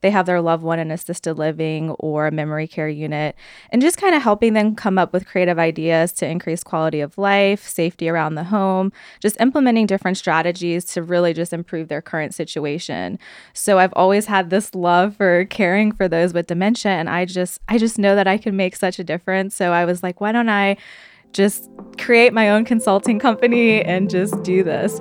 they have their loved one in assisted living or a memory care unit, and just kind of helping them come up with creative ideas to increase quality of life, safety around the home, just implementing different strategies to really just improve their current situation. So I've always had this love for caring for those with dementia and I just I just know that I can make such a difference. So I was like, why don't I just create my own consulting company and just do this?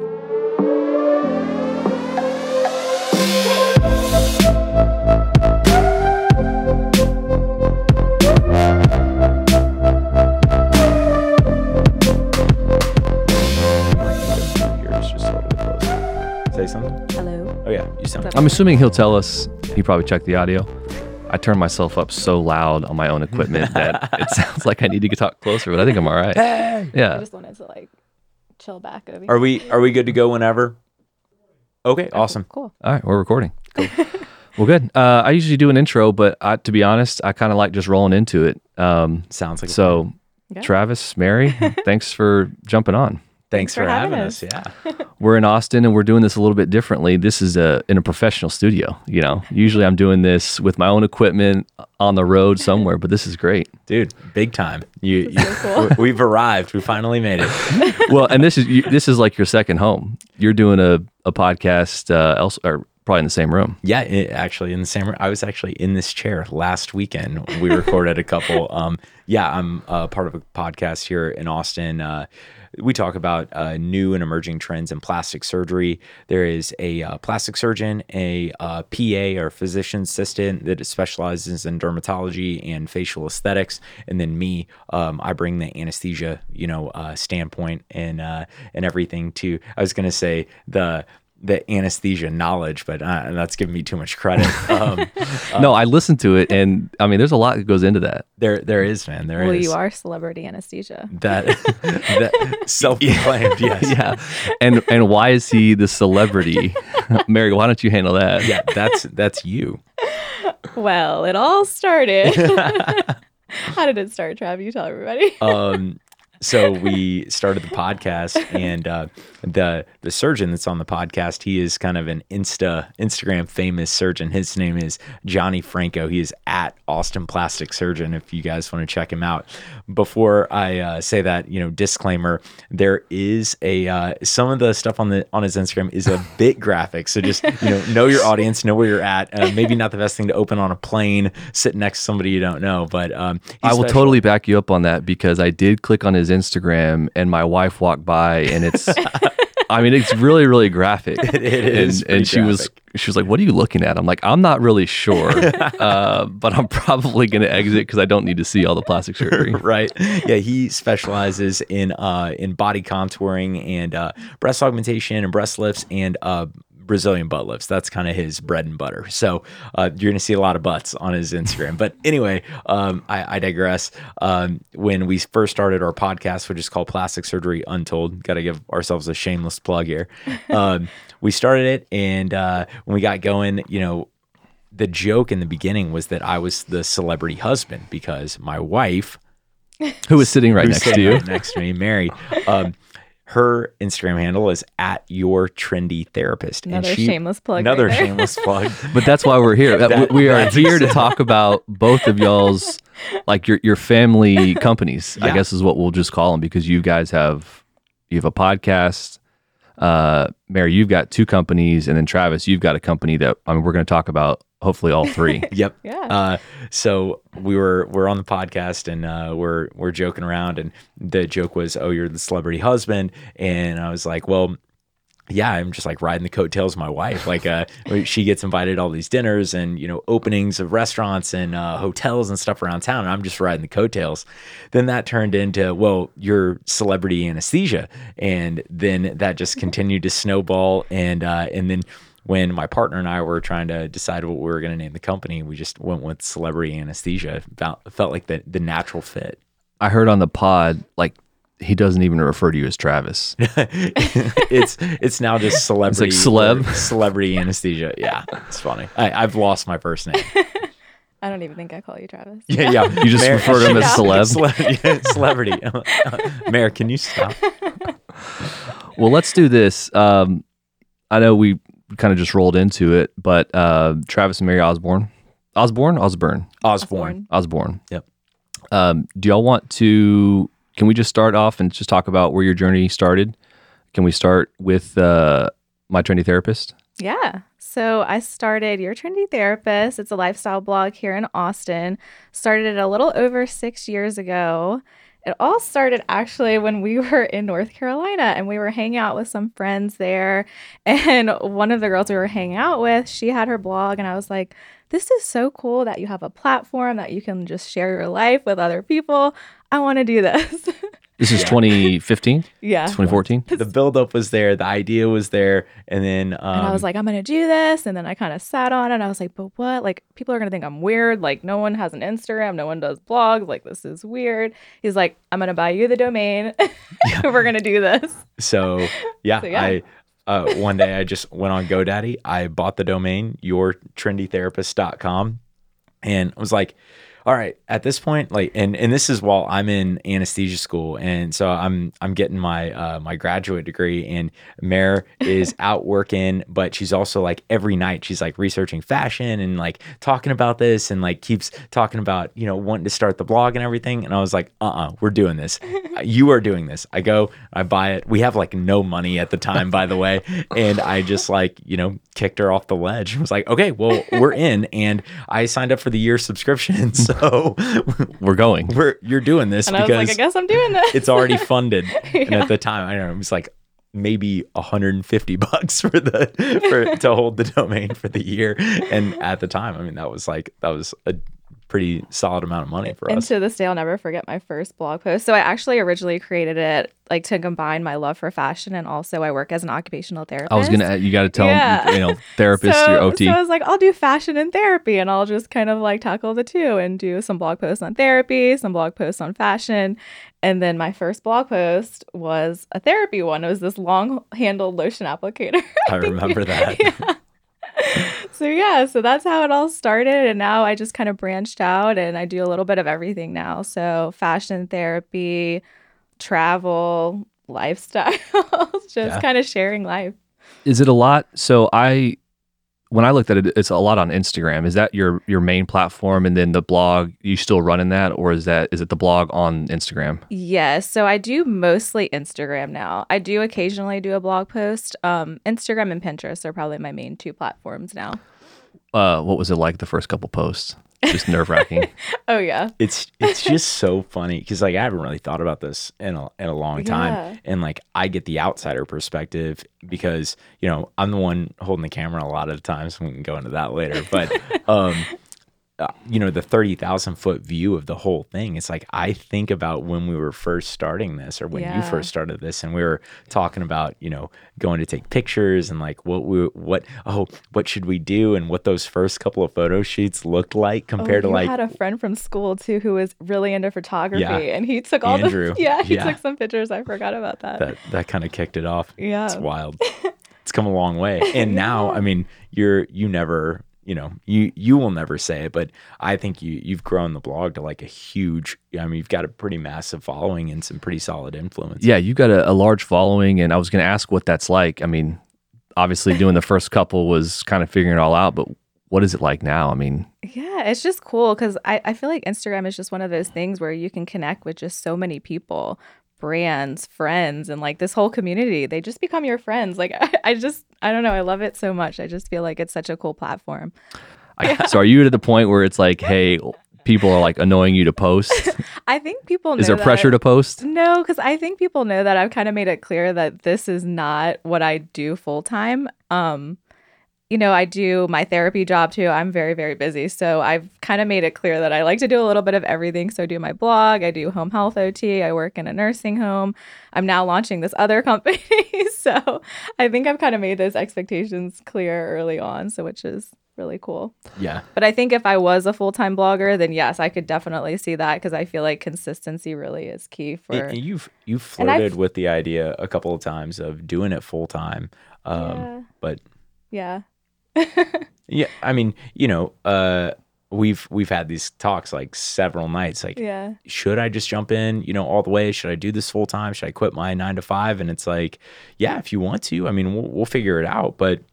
Yeah, you sound. I'm assuming he'll tell us. He probably checked the audio. I turned myself up so loud on my own equipment that it sounds like I need to get talk closer, but I think I'm all right. I Yeah. I just wanted to like chill back over Are we are we good to go whenever? Okay, awesome. Cool. All right, we're recording. Cool. well, good. Uh, I usually do an intro, but I, to be honest, I kind of like just rolling into it. Um, Sounds like so, Yeah. Travis, Mary, thanks for jumping on. Thanks, for, for having, having us. Yeah. We're in Austin and we're doing this a little bit differently. This is a in a professional studio. You know, usually I'm doing this with my own equipment on the road somewhere, but this is great. Dude, big time. You, you so cool. we've arrived. We finally made it. well, and this is you, this is like your second home. You're doing a a podcast uh, else or probably in the same room. Yeah, it, actually in the same room. I was actually in this chair last weekend. We recorded a couple um yeah, I'm uh, part of a podcast here in Austin. Uh we talk about uh, new and emerging trends in plastic surgery. There is a uh, plastic surgeon, a uh, PA or physician assistant that specializes in dermatology and facial aesthetics, and then me. Um, I bring the anesthesia, you know, uh, standpoint and uh, and everything to. I was gonna say the the anesthesia knowledge, but uh, that's giving me too much credit. Um, no, I listened to it, and I mean, there's a lot that goes into that. there, there is, man. There is Well, you are celebrity anesthesia. that, that self-proclaimed. Yes. Yeah, and and why is he the celebrity? Mary, why don't you handle that? Yeah, that's that's you. Well, it all started. How did it start, Trav? You tell everybody. Um, so we started the podcast, and uh, the the surgeon that's on the podcast, he is kind of an Insta Instagram famous surgeon. His name is Johnny Franco. He is at Austin Plastic Surgeon. If you guys want to check him out. Before I uh, say that, you know, disclaimer: there is a uh, some of the stuff on the on his Instagram is a bit graphic. So just you know, know your audience, know where you're at. Uh, maybe not the best thing to open on a plane, sitting next to somebody you don't know, but um, I will special. totally back you up on that because I did click on his Instagram and my wife walked by and it's I mean it's really really graphic. It is and, and she was she was like, "What are you looking at?" I'm like, "I'm not really sure, uh, but I'm probably going to exit because I don't need to see all the plastic surgery." right yeah he specializes in uh in body contouring and uh breast augmentation and breast lifts and uh Brazilian butt lifts. That's kind of his bread and butter. So uh, you're going to see a lot of butts on his Instagram. But anyway, um, I, I digress. Um, when we first started our podcast, which is called Plastic Surgery Untold, got to give ourselves a shameless plug here. Um, we started it, and uh, when we got going, you know, the joke in the beginning was that I was the celebrity husband because my wife Who was sitting right next to you? right next to me, Mary. Um, her Instagram handle is at your trendy therapist. Another shameless plug Another right shameless plug. But that's why we're here. That- we are here to talk about both of y'all's like your your family companies. I guess is what we'll just call them because you guys have you have a podcast. Uh, Mary, you've got two companies, and then Travis, you've got a company that I mean we're going to talk about. Hopefully, all three. Yep. Yeah. Uh, so we were we're on the podcast and uh, we're we're joking around and the joke was, "Oh, you're the celebrity husband," and I was like, "Well." Yeah, I'm just like riding the coattails of my wife. Like, uh, she gets invited to all these dinners and you know openings of restaurants and uh, hotels and stuff around town, and I'm just riding the coattails. Then that turned into, well, you're celebrity anesthesia, and then that just continued to snowball, and uh, and then when my partner and I were trying to decide what we were going to name the company, we just went with celebrity anesthesia. Felt, felt like the, the natural fit. I heard on the pod like he doesn't even refer to you as Travis. it's it's now just celebrity like celeb? celebrity anesthesia. Yeah, it's funny. I, I've lost my first name. I don't even think I call you Travis. Yeah, yeah. You just refer to him as celeb. Cele- yeah, celebrity. Mare, can you stop? Well, let's do this. Um, I know we kind of just rolled into it, but uh, Travis and Mary Osborne, Osborne, Osborne, Osborne. Osborne. Yep. Um, do y'all want to? Can we just start off and just talk about where your journey started? Can we start with uh, my trendy therapist? Yeah. So I started Your Trendy Therapist. It's a lifestyle blog here in Austin. Started it a little over six years ago. It all started actually when we were in North Carolina and we were hanging out with some friends there. And one of the girls we were hanging out with, she had her blog, and I was like, this is so cool that you have a platform that you can just share your life with other people. I want to do this. This is 2015, yeah. 2014. The buildup was there, the idea was there, and then um, and I was like, I'm gonna do this. And then I kind of sat on it. And I was like, but what? Like, people are gonna think I'm weird. Like, no one has an Instagram, no one does blogs. Like, this is weird. He's like, I'm gonna buy you the domain. We're gonna do this. So yeah, So, yeah. I uh, one day I just went on GoDaddy. I bought the domain yourtrendytherapist.com and I was like, all right, at this point, like, and and this is while I'm in anesthesia school, and so I'm I'm getting my uh, my graduate degree, and Mare is out working, but she's also like every night she's like researching fashion and like talking about this, and like keeps talking about you know wanting to start the blog and everything, and I was like, uh, uh-uh, uh, we're doing this, you are doing this. I go, I buy it. We have like no money at the time, by the way, and I just like you know kicked her off the ledge. I was like, okay, well we're in, and I signed up for the year subscription, so Oh we're going. we're you're doing this And I was because like, I guess I'm doing this. it's already funded. And at the time, I don't know, it was like maybe 150 bucks for the for to hold the domain for the year. And at the time, I mean, that was like that was a pretty solid amount of money for and us. And to this day, I'll never forget my first blog post. So I actually originally created it like to combine my love for fashion and also I work as an occupational therapist. I was gonna. You got to tell Yeah. them, you know, therapist, so, your OT. So I was like, I'll do fashion and therapy, and I'll just kind of like tackle the two and do some blog posts on therapy, some blog posts on fashion. And then my first blog post was a therapy one. It was this long handled lotion applicator. I remember that. so yeah, so that's how it all started. And now I just kind of branched out and I do a little bit of everything now. So fashion therapy, travel, lifestyle, just Yeah. kind of sharing life. Is it a lot? So I, when I looked at it, it's a lot on Instagram. Is that your your main platform, and then the blog? You still running that, or is that is it the blog on Instagram? Yes. So I do mostly Instagram now. I do occasionally do a blog post. Um, Instagram and Pinterest are probably my main two platforms now. Uh, what was it like the first couple posts? Just nerve wracking. Oh, yeah. it's it's just so funny because like I haven't really thought about this in a in a long time, Yeah. and like I get the outsider perspective because you know I'm the one holding the camera a lot of the times. We can go into that later, but um, uh, you know the thirty thousand foot view of the whole thing. It's like I think about when we were first starting this, or when you first started this, and we were talking about you know going to take pictures and like what we what oh what should we do and what those first couple of photo shoots looked like compared oh, to like had a friend from school too who was really into photography Yeah. and he took all Andrew. the yeah he Yeah. took some pictures i forgot about that, that that kind of kicked it off. Yeah. It's wild. it's come a long way. And now, I mean, you're you never, you know, you you will never say it, but I think you you've grown the blog to like a huge I mean, you've got a pretty massive following and some pretty solid influence. yeah, you got a, a large following, and I was going to ask what that's like. I mean, obviously, doing the first couple was kind of figuring it all out, but what is it like now? I mean, yeah it's just cool because I, I feel like instagram is just one of those things where you can connect with just so many people brands friends and like this whole community they just become your friends like I, I just i don't know i love it so much i just feel like it's such a cool platform I, so are you at the point where it's like, hey, people are like annoying you to post? i think people know Is there pressure to post? No, because I think people know that I've kind of made it clear that this is not what I do full time. Um, you know, I do my therapy job too. I'm very, very busy. So I've kind of made it clear that I like to do a little bit of everything. So I do my blog, I do home health OT, I work in a nursing home. I'm now launching this other company. so I think I've kind of made those expectations clear early on. So which is really cool. Yeah. But I think if I was a full time blogger, then yes, I could definitely see that because I feel like consistency really is key for. And- you've you've And flirted with the idea a couple of times of doing it full time. Um Yeah. but Yeah. yeah, I mean, you know, uh we've we've had these talks like several nights like Yeah. should I just jump in, you know, all the way? Should I do this full time? Should I quit my nine to five? And it's like, yeah, if you want to, I mean, we'll, we'll figure it out. But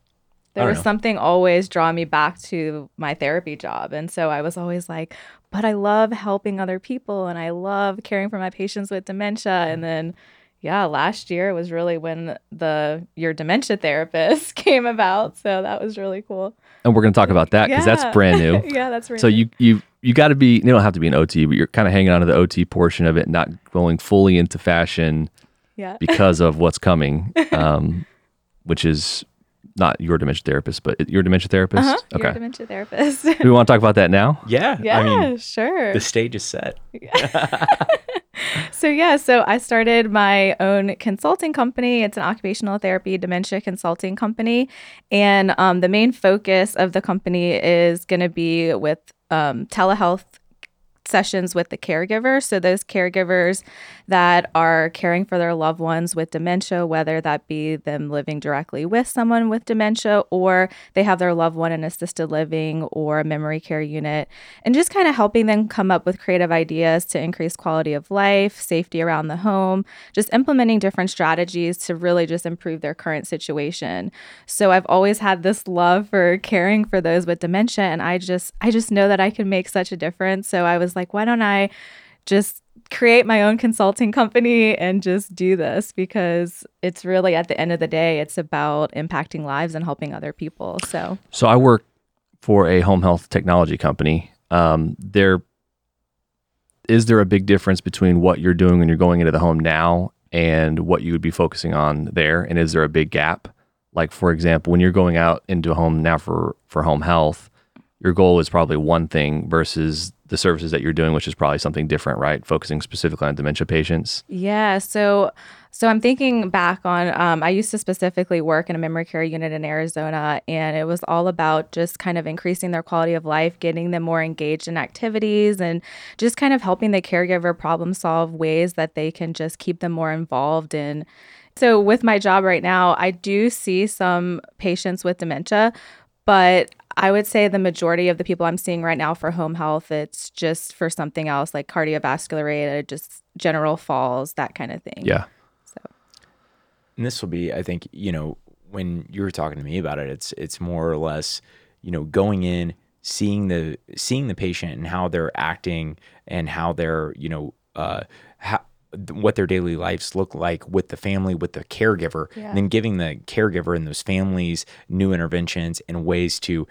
there was know. something always draw me back to my therapy job. And so I was always like, but I love helping other people and I love caring for my patients with dementia. And then, yeah, last year was really when the your dementia therapist came about. So that was really cool. And we're going to talk about that because Yeah. that's brand new. yeah, that's really So you you you got to be. You don't have to be an OT, but you're kind of hanging on to the OT portion of it, not going fully into fashion yeah. because of what's coming, um, which is not your dementia therapist, but your dementia therapist. Uh-huh. You're a Okay. dementia therapist. Do we want to talk about that now? Yeah. yeah, I mean, sure. the stage is set. So yeah, so I started my own consulting company. It's an occupational therapy dementia consulting company, and um, the main focus of the company is going to be with um, telehealth sessions with the caregiver. So those caregivers that are caring for their loved ones with dementia, whether that be them living directly with someone with dementia or they have their loved one in assisted living or a memory care unit, and just kind of helping them come up with creative ideas to increase quality of life, safety around the home, just implementing different strategies to really just improve their current situation. So I've always had this love for caring for those with dementia and I just I just know that I can make such a difference. So I was like, why don't I just create my own consulting company and just do this because it's really at the end of the day it's about impacting lives and helping other people. So So I work for a home health technology company. Um, there is there a big difference between what you're doing when you're going into the home now and what you would be focusing on there? And is there a big gap? Like for example, when you're going out into a home now for for home health, your goal is probably one thing versus the services that you're doing, which is probably something different, right? Focusing specifically on dementia patients. Yeah. So, so I'm thinking back on. Um, I used to specifically work in a memory care unit in Arizona, and it was all about just kind of increasing their quality of life, getting them more engaged in activities, and just kind of helping the caregiver problem solve ways that they can just keep them more involved in. So, with my job right now, I do see some patients with dementia, but I would say the majority of the people I'm seeing right now for home health, it's just for something else like cardiovascular related, just general falls, that kind of thing. Yeah. So, And this will be, I think, you know, when you were talking to me about it, it's it's more or less, you know, going in, seeing the seeing the patient and how they're acting and how they're, you know, uh, how, what their daily lives look like with the family, with the caregiver, Yeah. and then giving the caregiver and those families new interventions and ways to,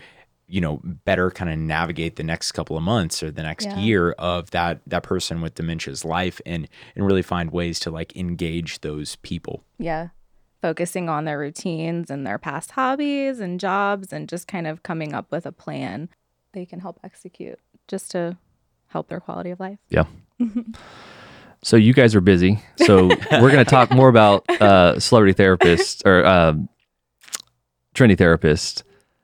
you know, better kind of navigate the next couple of months or the next Yeah. year of that that person with dementia's life and and really find ways to like engage those people. Yeah. Focusing on their routines and their past hobbies and jobs and just kind of coming up with a plan they can help execute just to help their quality of life. Yeah. so you guys are busy. So we're going to talk more about uh, celebrity therapists or um, trendy therapist.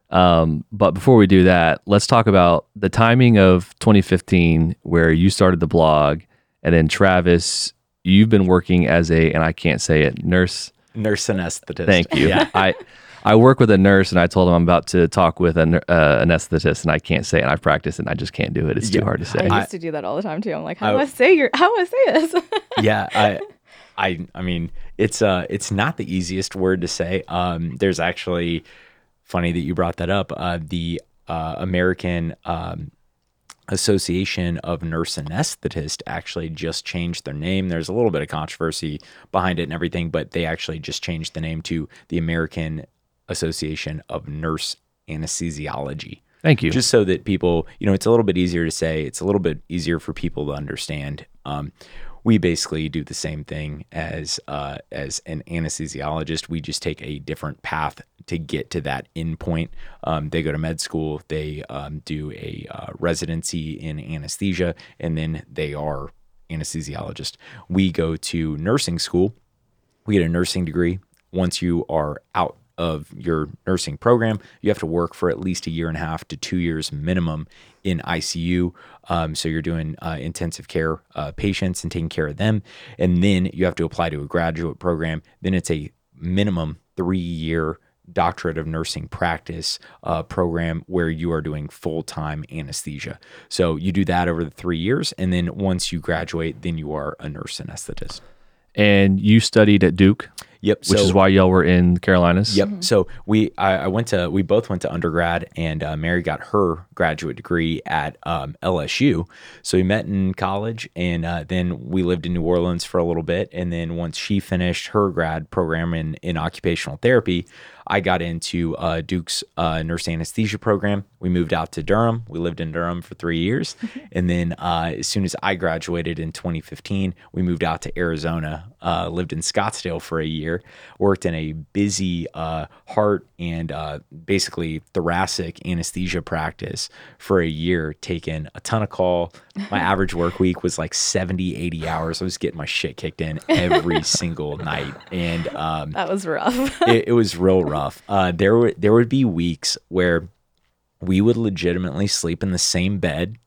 Um, but before we do that, let's talk about the timing of 2015, where you started the blog, and then Travis, you've been working as a, and I can't say it, nurse. Nurse anesthetist. Thank you. Yeah. I I work with a nurse, and I told him I'm about to talk with an uh, anesthetist, and I can't say it. And I've practiced, it, and I just can't do it. It's Yeah. too hard to say. I I- used to do that all the time too. I'm like, how I- do I say your how do I say this? yeah, I, I, I mean, it's uh, it's not the easiest word to say. Um, there's actually funny that you brought that up. Uh, the uh, American um, Association of Nurse Anesthetists actually just changed their name. There's a little bit of controversy behind it and everything, but they actually just changed the name to the American Association of Nurse Anesthesiology Thank you. just so that people, you know, it's a little bit easier to say. It's a little bit easier for people to understand. Um, we basically do the same thing as uh, as an anesthesiologist. We just take a different path to get to that end point. Um, they go to med school. They um, do a uh, residency in anesthesia, and then they are anesthesiologist. We go to nursing school we get a nursing degree. Once you are out of your nursing program, you have to work for at least a year and a half to two years minimum in ICU. Um, so you're doing uh, intensive care uh, patients and taking care of them. And then you have to apply to a graduate program. Then it's a minimum three year doctorate of nursing practice uh, program where you are doing full time anesthesia. So you do that over the three years. And then once you graduate, then you are a nurse anesthetist. and you studied at Duke. Yep. which is why y'all were in Carolinas. Yep. So we, I, I went to, we both went to undergrad, and uh, Mary got her graduate degree at um, LSU. So we met in college, and uh, then we lived in New Orleans for a little bit, and then once she finished her grad program in in occupational therapy, I got into uh, Duke's uh, nurse anesthesia program. We moved out to Durham. We lived in Durham for three years. and then uh, as soon as I graduated in 2015, we moved out to Arizona, uh, lived in Scottsdale for a year, worked in a busy uh, heart and uh, basically thoracic anesthesia practice for a year, taking a ton of call. My average work week was like 70, 80 hours. I was getting my shit kicked in every single night. And um, That was rough. it, it was real rough. Uh, there would there would be weeks where we would legitimately sleep in the same bed,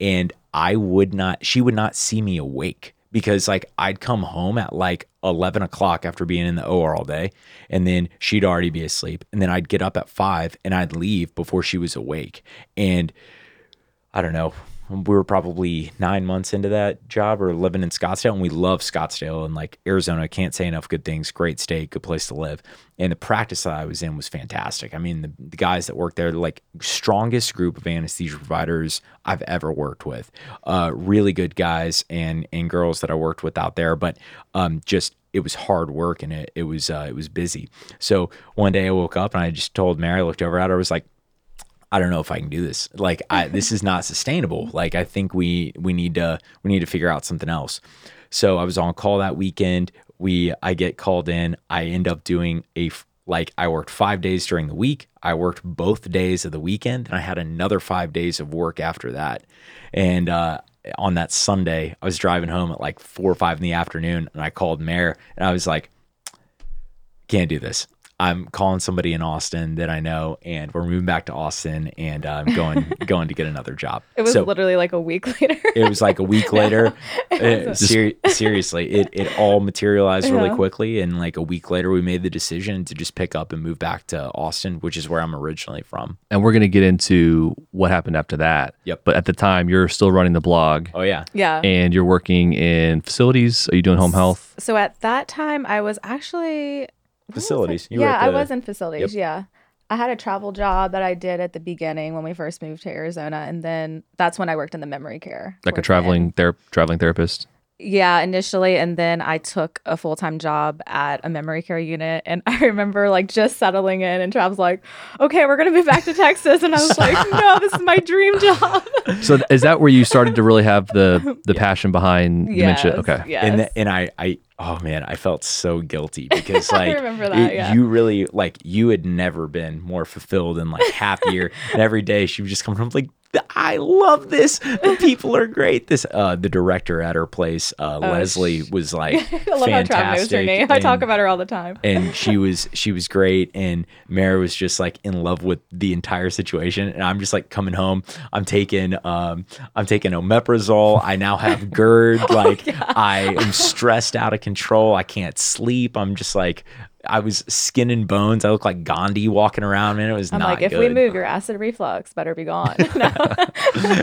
and I would not. She would not see me awake because like I'd come home at like eleven o'clock after being in the OR all day, and then she'd already be asleep, and then I'd get up at five and I'd leave before she was awake, and I don't know. We were probably nine months into that job or living in Scottsdale, and we love Scottsdale and like Arizona. Can't say enough good things. Great state, good place to live. And the practice that I was in was fantastic. I mean, the, the guys that worked there, like strongest group of anesthesia providers I've ever worked with. Uh, really good guys and and girls that I worked with out there, but um, just it was hard work and it it was uh, it was busy. So one day I woke up and I just told Mary, I looked over at her, I was like. I don't know if I can do this. Like I this is not sustainable. Like I think we we need to we need to figure out something else. So I was on call that weekend. We I get called in. I end up doing a like I worked 5 days during the week. I worked both days of the weekend and I had another 5 days of work after that. And uh on that Sunday, I was driving home at like 4 or 5 in the afternoon and I called Mare and I was like can't do this. I'm calling somebody in Austin that I know, and we're moving back to Austin, and uh, I'm going going to get another job. It was so literally like a week later. it was like a week later. Uh, ser- seriously, it it all materialized really Yeah. quickly, and like a week later, we made the decision to just pick up and move back to Austin, which is where I'm originally from. And we're going to get into what happened after that. Yep. But at the time, you're still running the blog Oh yeah, yeah. and you're working in facilities. Are you doing home health? So at that time, I was actually what was Facilities. it? You yeah, at I was in facilities. Yeah, I had a travel job that I did at the beginning when we first moved to Arizona, and then that's when I worked in the memory care, Like a traveling ther- traveling therapist? Yeah, initially, and then I took a full time job at a memory care unit, and I remember like just settling in, and Trav's like, "Okay, we're gonna be back to Texas," and I was like, "No, this is my dream job." So is that where you started to really have the the passion behind dementia? Yes, Okay. Yes. and the, and I I oh man, I felt so guilty because I like remember that, it- yeah. you really like you had never been more fulfilled and like happier. and every day she would just come home like. I love this. The people are great. This uh the director at her place, uh Leslie, was like I love how Trav knows her fantastic. name. I talk about her all the time. and she was she was great and Mary was just like in love with the entire situation and I'm just like coming home I'm taking um I'm taking omeprazole I now have GERD like I am stressed out of control I can't sleep I'm just like I was skin and bones I looked like Gandhi walking around man it was I'm not like, if good we move, your acid reflux better be gone. No.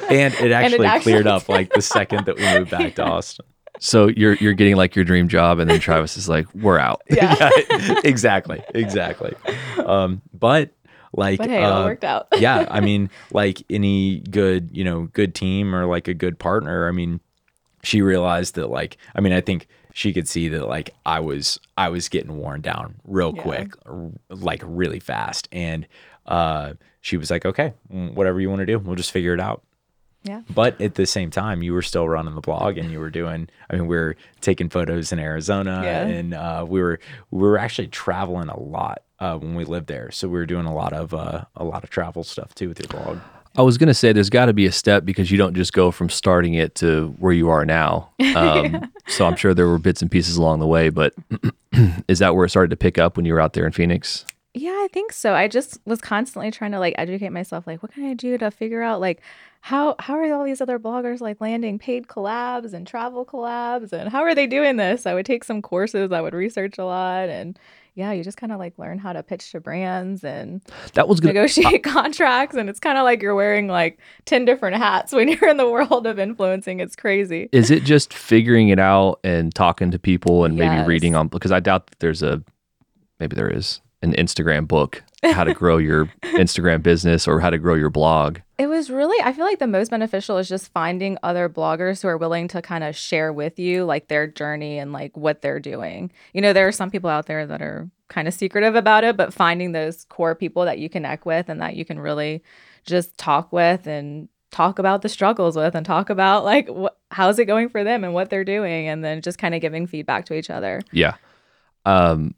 and it actually actually cleared up like the second that we moved back to Austin So you're you're getting like your dream job, and then Travis is like, "We're out." yeah. Yeah, exactly exactly um but like But hey, it uh, worked out. yeah i mean like any good you know good team or like a good partner i mean she realized that like i mean i think she could see that like i was i was getting worn down real Yeah. quick r- like really fast and uh she was like okay mm, whatever you want to do we'll just figure it out Yeah. but at the same time you were still running the blog and you were doing i mean we were taking photos in arizona Yeah. and uh, we were we were actually traveling a lot uh, when we lived there so we were doing a lot of uh, a lot of travel stuff too with your blog I was gonna say there's got to be a step because you don't just go from starting it to where you are now. Um, So I'm sure there were bits and pieces along the way, but is that where it started to pick up when you were out there in Phoenix? Yeah, I think so. I just was constantly trying to like educate myself like what can I do to figure out like how how are all these other bloggers like landing paid collabs and travel collabs and how are they doing this? I would take some courses, I would research a lot and yeah, you just kind of like learn how to pitch to brands and That was gonna. negotiate contracts and it's kind of like you're wearing like 10 different hats when you're in the world of influencing. It's crazy. Is it just figuring it out and talking to people and maybe Yes. reading on? Because I doubt that there's a maybe there is an Instagram book, how to grow your Instagram business or how to grow your blog. It was really, I feel like the most beneficial is just finding other bloggers who are willing to kind of share with you like their journey and like what they're doing. You know, there are some people out there that are kind of secretive about it, but finding those core people that you connect with and that you can really just talk with and talk about the struggles with and talk about like wh- how's it going for them and what they're doing and then just kind of giving feedback to each other. Yeah. Um,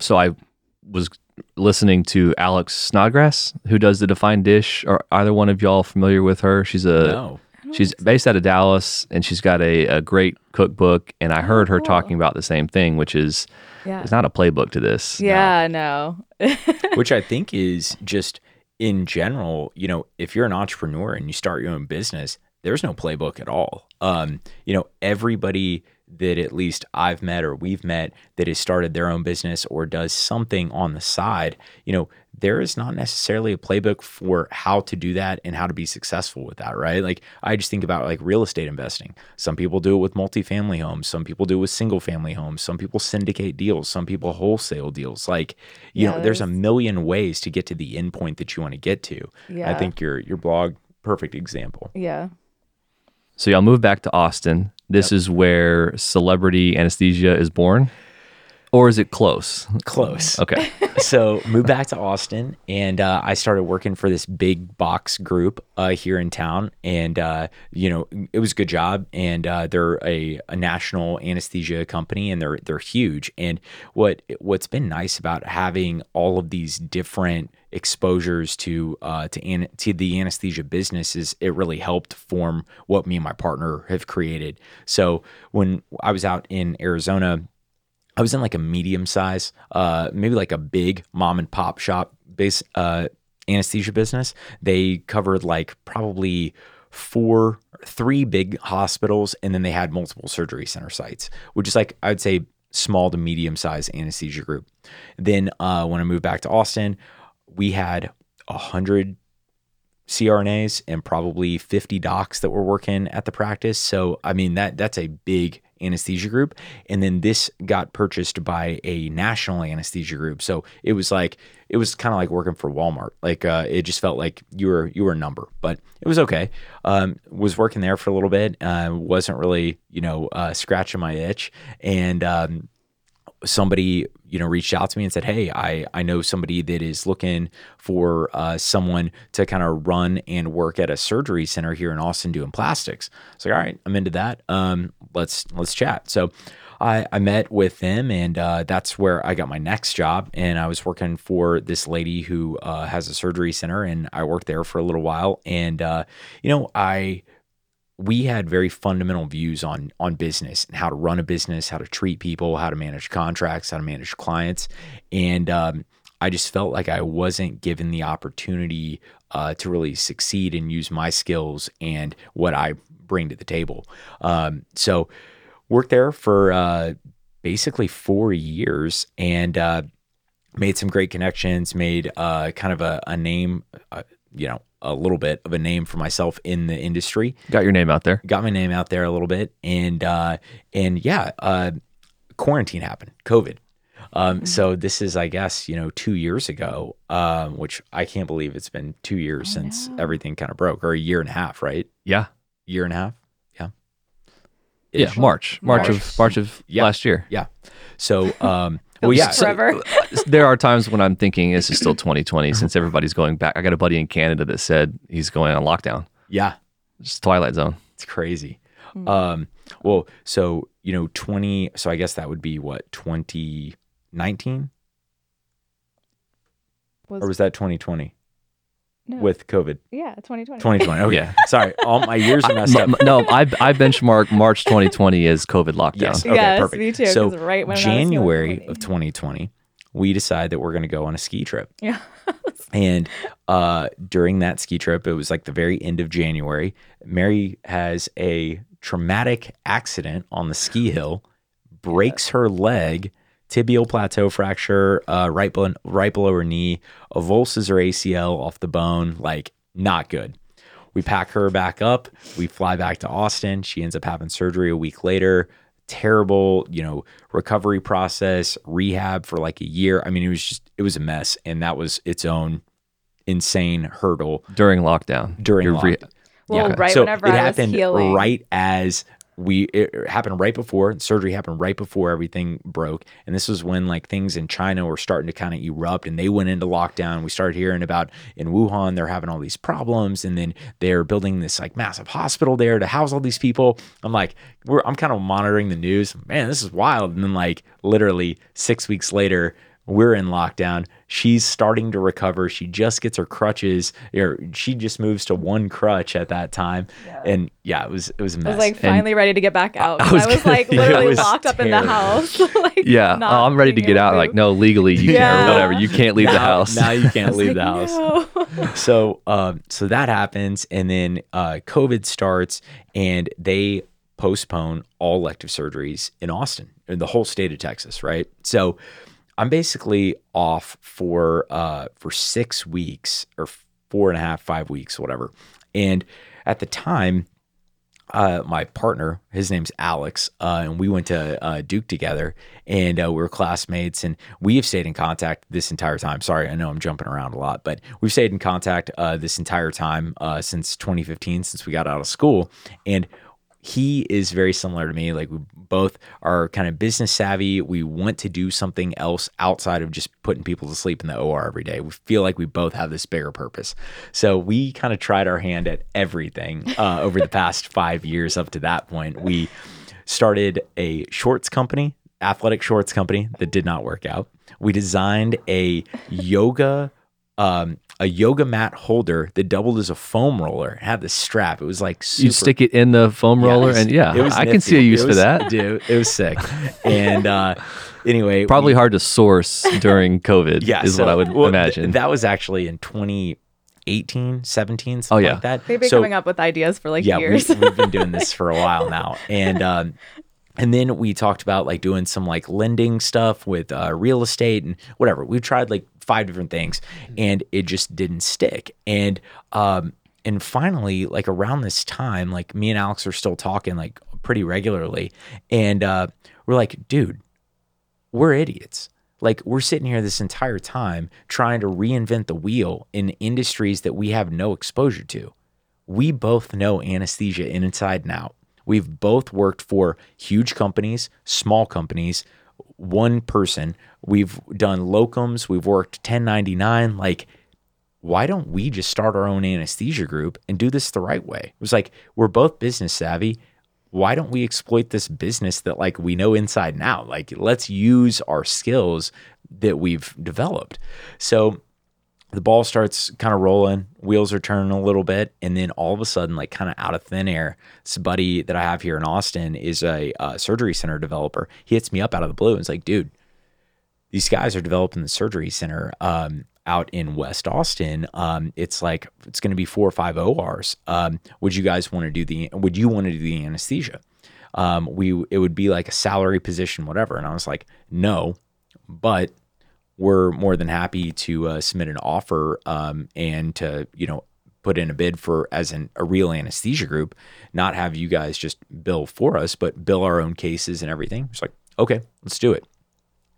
so I was listening to Alex Snodgrass, who does the Defined Dish. Are either one of y'all familiar with her? She's a no. she's based out of Dallas, and she's got a, a great cookbook. And I heard her cool. talking about the same thing, which is Yeah. it's not a playbook to this. Yeah, no. which I think is just in general, you know, if you're an entrepreneur and you start your own business, there's no playbook at all. Um, you know, everybody that at least I've met or we've met that has started their own business or does something on the side, you know, there is not necessarily a playbook for how to do that and how to be successful with that, right? Like I just think about like real estate investing. Some people do it with multifamily homes, some people do it with single family homes, some people syndicate deals, some people wholesale deals. Like, you know, there's a million ways to get to the end point that you want to get to. Yeah. I think your your blog perfect example. Yeah. So y'all move back to Austin. This is where celebrity anesthesia is born, or is it close? Close. Okay. so moved back to Austin, and uh, I started working for this big box group uh, here in town. And uh, you know, it was a good job. And uh, they're a, a national anesthesia company, and they're they're huge. And what what's been nice about having all of these different exposures to uh, to an, to the anesthesia business is it really helped form what me and my partner have created. So when I was out in Arizona I was in like a medium size, uh, maybe like a big mom and pop shop base uh, anesthesia business. They covered like probably four, three big hospitals, and then they had multiple surgery center sites, which is like I would say small to medium size anesthesia group. Then uh, when I moved back to Austin, we had a hundred CRNAs and probably 50 docs that were working at the practice. So I mean that that's a big anesthesia group. And then this got purchased by a national anesthesia group. So it was like it was kind of like working for Walmart. Like uh, it just felt like you were you were a number, but it was okay. Um, was working there for a little bit. Uh, wasn't really you know uh, scratching my itch, and um, somebody you know reached out to me and said hey i i know somebody that is looking for uh, someone to kind of run and work at a surgery center here in austin doing plastics it's like all right i'm into that um let's let's chat so I, I met with them and uh, that's where I got my next job. And I was working for this lady who uh, has a surgery center, and I worked there for a little while. And uh, you know, I we had very fundamental views on on business and how to run a business, how to treat people, how to manage contracts, how to manage clients, and um, I just felt like I wasn't given the opportunity uh, to really succeed and use my skills and what I bring to the table. Um, so worked there for uh, basically four years and uh, made some great connections, made uh, kind of a, a name, uh, you know, a little bit of a name for myself in the industry Got your name out there. got my name out there a little bit and uh and yeah uh quarantine happened covid um so this is i guess you know two years ago um which i can't believe it's been two years since everything kind of broke or a year and a half right Yeah. year and a half yeah Yeah. Ish. March. March of March. March of Yeah. last year. yeah so um well yeah so- there are times when I'm thinking this is still 2020 since everybody's going back. I got a buddy in Canada that said he's going on lockdown. yeah It's Twilight Zone. It's crazy. Um, well, so you know, twenty. So I guess that would be what twenty nineteen, Was, or was that twenty twenty no, with COVID? yeah, 2020. Twenty twenty. Okay, Yeah. sorry, all my years are messed M- up. m- no, I I benchmark March 2020 as COVID lockdown. Yes. Okay, yes, perfect. me too. So 'cause right when I was January of 2020, we decide that we're going to go on a ski trip. Yeah. And uh, during that ski trip, it was like the very end of January. Mary has a traumatic accident on the ski hill, breaks her leg, tibial plateau fracture, uh, right, below, right below her knee, a avulses or ACL off the bone. Like, not good. We pack her back up. We fly back to Austin. She ends up having surgery a week later. terrible, you know, recovery process, rehab for like a year. I mean, it was just it was a mess, and that was its own insane hurdle during lockdown. during Your re- lockdown. Well, right so whenever it I was happened healing. right as we it happened right before surgery happened right before everything broke and this was when like things in china were starting to kind of erupt and they went into lockdown. We started hearing about in wuhan they're having all these problems and then they're building this like massive hospital there to house all these people. I'm like we're i'm kind of monitoring the news. Man this is wild. And then like literally six weeks later we're in lockdown. She's starting to recover. She just gets her crutches, or she just moves to one crutch at that time. Yeah. And yeah, it was it was a I mess. was like finally ready to get back out. I 'cause was I was, gonna- like yeah, literally was locked up in the house. like, yeah, not oh, I'm ready to get out. to Like, no, legally you Yeah. can't. Whatever, you can't leave the house. now you can't leave Like, the house. no. so um, so that happens, and then uh, COVID starts, and they postpone all elective surgeries in Austin, in the whole state of Texas, right? So I'm basically off for uh, for six weeks or four and a half, five weeks, whatever. And at the time, uh, my partner, his name's Alex, uh, and we went to uh, Duke together, and uh, we were classmates, and we have stayed in contact this entire time. Sorry, I know I'm jumping around a lot, but we've stayed in contact uh, this entire time uh, since 2015, since we got out of school, and he is very similar to me. Like we both are kind of business savvy. We want to do something else outside of just putting people to sleep in the OR every day. We feel like we both have this bigger purpose. So we kind of tried our hand at everything uh, over the past five years up to that point. We started a shorts company, athletic shorts company that did not work out. We designed a yoga um, a yoga mat holder that doubled as a foam roller. It had this strap. It was like super you stick it in the foam yeah, roller, it was- and yeah, it was I can see a use It for was- that. Dude, it was sick. And uh, anyway, Probably we- hard to source during COVID. Yeah, is so- what I would well, th- imagine. that was actually in 2018, 17, something Oh, yeah. like that. They've been So- coming up with ideas for like yeah, years. We, we've been doing this for a while now, and um, and then we talked about like doing some like lending stuff with uh, real estate and whatever. We tried like five different things, and it just didn't stick. And um, and finally, like around this time, like me and Alex are still talking like pretty regularly, and uh, we're like, dude, we're idiots. Like we're sitting here this entire time trying to reinvent the wheel in industries that we have no exposure to we both know anesthesia inside and out. We've both worked for huge companies, small companies, one person. We've done locums, we've worked 1099. Like, why don't we just start our own anesthesia group and do this the right way? It was like, we're both business savvy. Why don't we exploit this business that like we know inside and out? Like, let's use our skills that we've developed. So the ball starts kind of rolling, wheels are turning a little bit, and then all of a sudden, like kind of out of thin air, this buddy that I have here in Austin is a uh, surgery center developer. He hits me up out of the blue and is like, "Dude, these guys are developing the surgery center um, out in West Austin. Um, it's like it's going to be four or five ORs. Um, would you guys want to do the? Would you want to do the anesthesia? Um, we it would be like a salary position, whatever." And I was like, "No, but." We're more than happy to uh, submit an offer um, and to you know put in a bid for as an, a real anesthesia group, not have you guys just bill for us, but bill our own cases and everything. It's like okay, let's do it.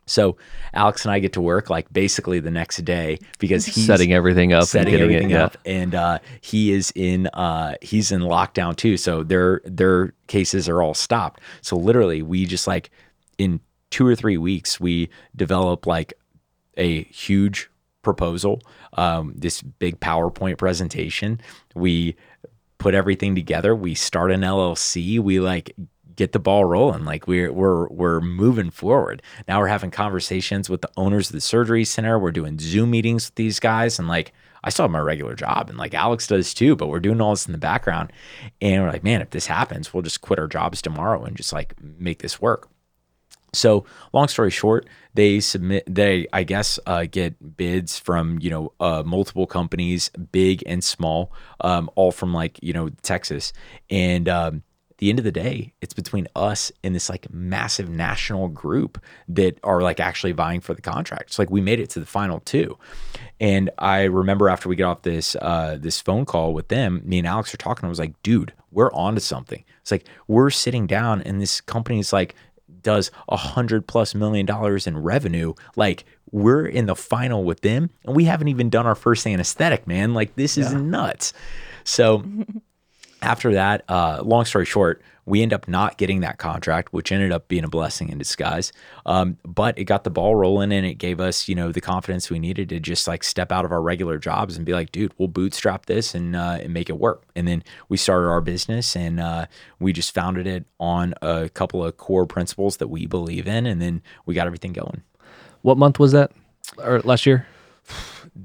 So Alex and I get to work like basically the next day because he's setting everything up and setting getting everything it. Yeah. up, and uh, he is in uh, he's in lockdown too. So their their cases are all stopped. So literally, we just like in two or three weeks, we develop like a huge proposal, um, this big PowerPoint presentation. We put everything together. We start an LLC. We like get the ball rolling. Like we're we're we're moving forward. Now we're having conversations with the owners of the surgery center. We're doing Zoom meetings with these guys, and like I still have my regular job, and like Alex does too. But we're doing all this in the background, and we're like, man, if this happens, we'll just quit our jobs tomorrow and just like make this work. So, long story short, they submit. They, I guess, uh, get bids from you know uh, multiple companies, big and small, um, all from like you know Texas, and um, the end of the day, it's between us and this like massive national group that are like actually vying for the contract. It's like we made it to the final two. And I remember after we get off this uh, this phone call with them, me and Alex are talking. I was like, dude, we're on to something. It's like we're sitting down and this company is like does a hundred plus million dollars in revenue. Like we're in the final with them and we haven't even done our first anesthetic, man. Like this is nuts. So after that, uh, long story short, we end up not getting that contract, which ended up being a blessing in disguise. Um, but it got the ball rolling and it gave us, you know, the confidence we needed to just like step out of our regular jobs and be like, dude, we'll bootstrap this and, uh, and make it work. And then we started our business and uh, we just founded it on a couple of core principles that we believe in. And then we got everything going. What month was that? Or last year?